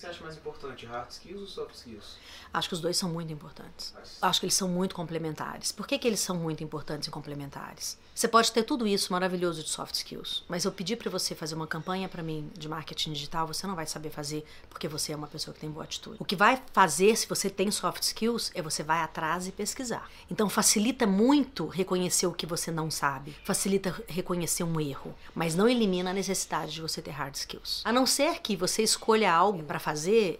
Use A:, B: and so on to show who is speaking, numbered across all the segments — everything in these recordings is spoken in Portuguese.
A: que você acha mais importante, hard skills ou soft skills?
B: Acho que os dois são muito importantes. Acho que eles são muito complementares. Por que, que eles são muito importantes e complementares? Você pode ter tudo isso maravilhoso de soft skills, mas eu pedir para você fazer uma campanha para mim de marketing digital, você não vai saber fazer porque você é uma pessoa que tem boa atitude. O que vai fazer se você tem soft skills é você vai atrás e pesquisar. Então facilita muito reconhecer o que você não sabe, facilita reconhecer um erro, mas não elimina a necessidade de você ter hard skills. A não ser que você escolha algo para fazer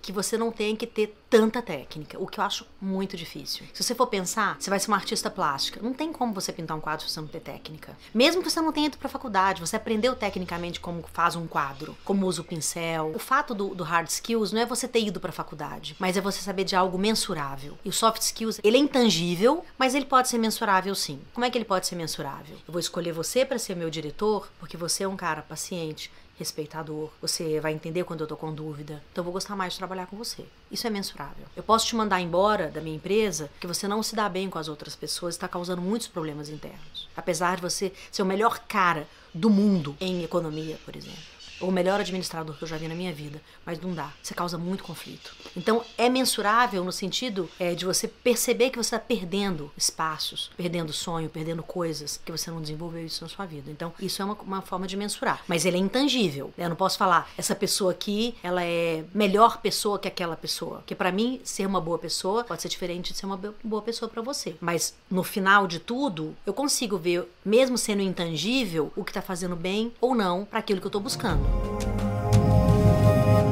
B: que você não tenha que ter tanta técnica, o que eu acho muito difícil. Se você for pensar, você vai ser uma artista plástica. Não tem como você pintar um quadro se você não ter técnica. Mesmo que você não tenha ido pra faculdade, você aprendeu tecnicamente como faz um quadro, como usa o pincel. O fato do, do hard skills não é você ter ido pra faculdade, mas é você saber de algo mensurável. E o soft skills, ele é intangível, mas ele pode ser mensurável sim. Como é que ele pode ser mensurável? Eu vou escolher você para ser meu diretor, porque você é um cara paciente, respeitador, você vai entender quando eu tô com dúvida. Então eu vou gostar mais de trabalhar com você. Isso é mensurável. Eu posso te mandar embora da minha empresa que você não se dá bem com as outras pessoas e está causando muitos problemas internos. Apesar de você ser o melhor cara do mundo em economia, por exemplo o melhor administrador que eu já vi na minha vida, mas não dá. Você causa muito conflito. Então é mensurável no sentido é, de você perceber que você está perdendo espaços, perdendo sonho, perdendo coisas, que você não desenvolveu isso na sua vida. Então isso é uma, uma forma de mensurar. Mas ele é intangível. Né? Eu não posso falar, essa pessoa aqui, ela é melhor pessoa que aquela pessoa. Porque para mim, ser uma boa pessoa pode ser diferente de ser uma boa pessoa para você. Mas no final de tudo, eu consigo ver, mesmo sendo intangível, o que está fazendo bem ou não para aquilo que eu estou buscando. Música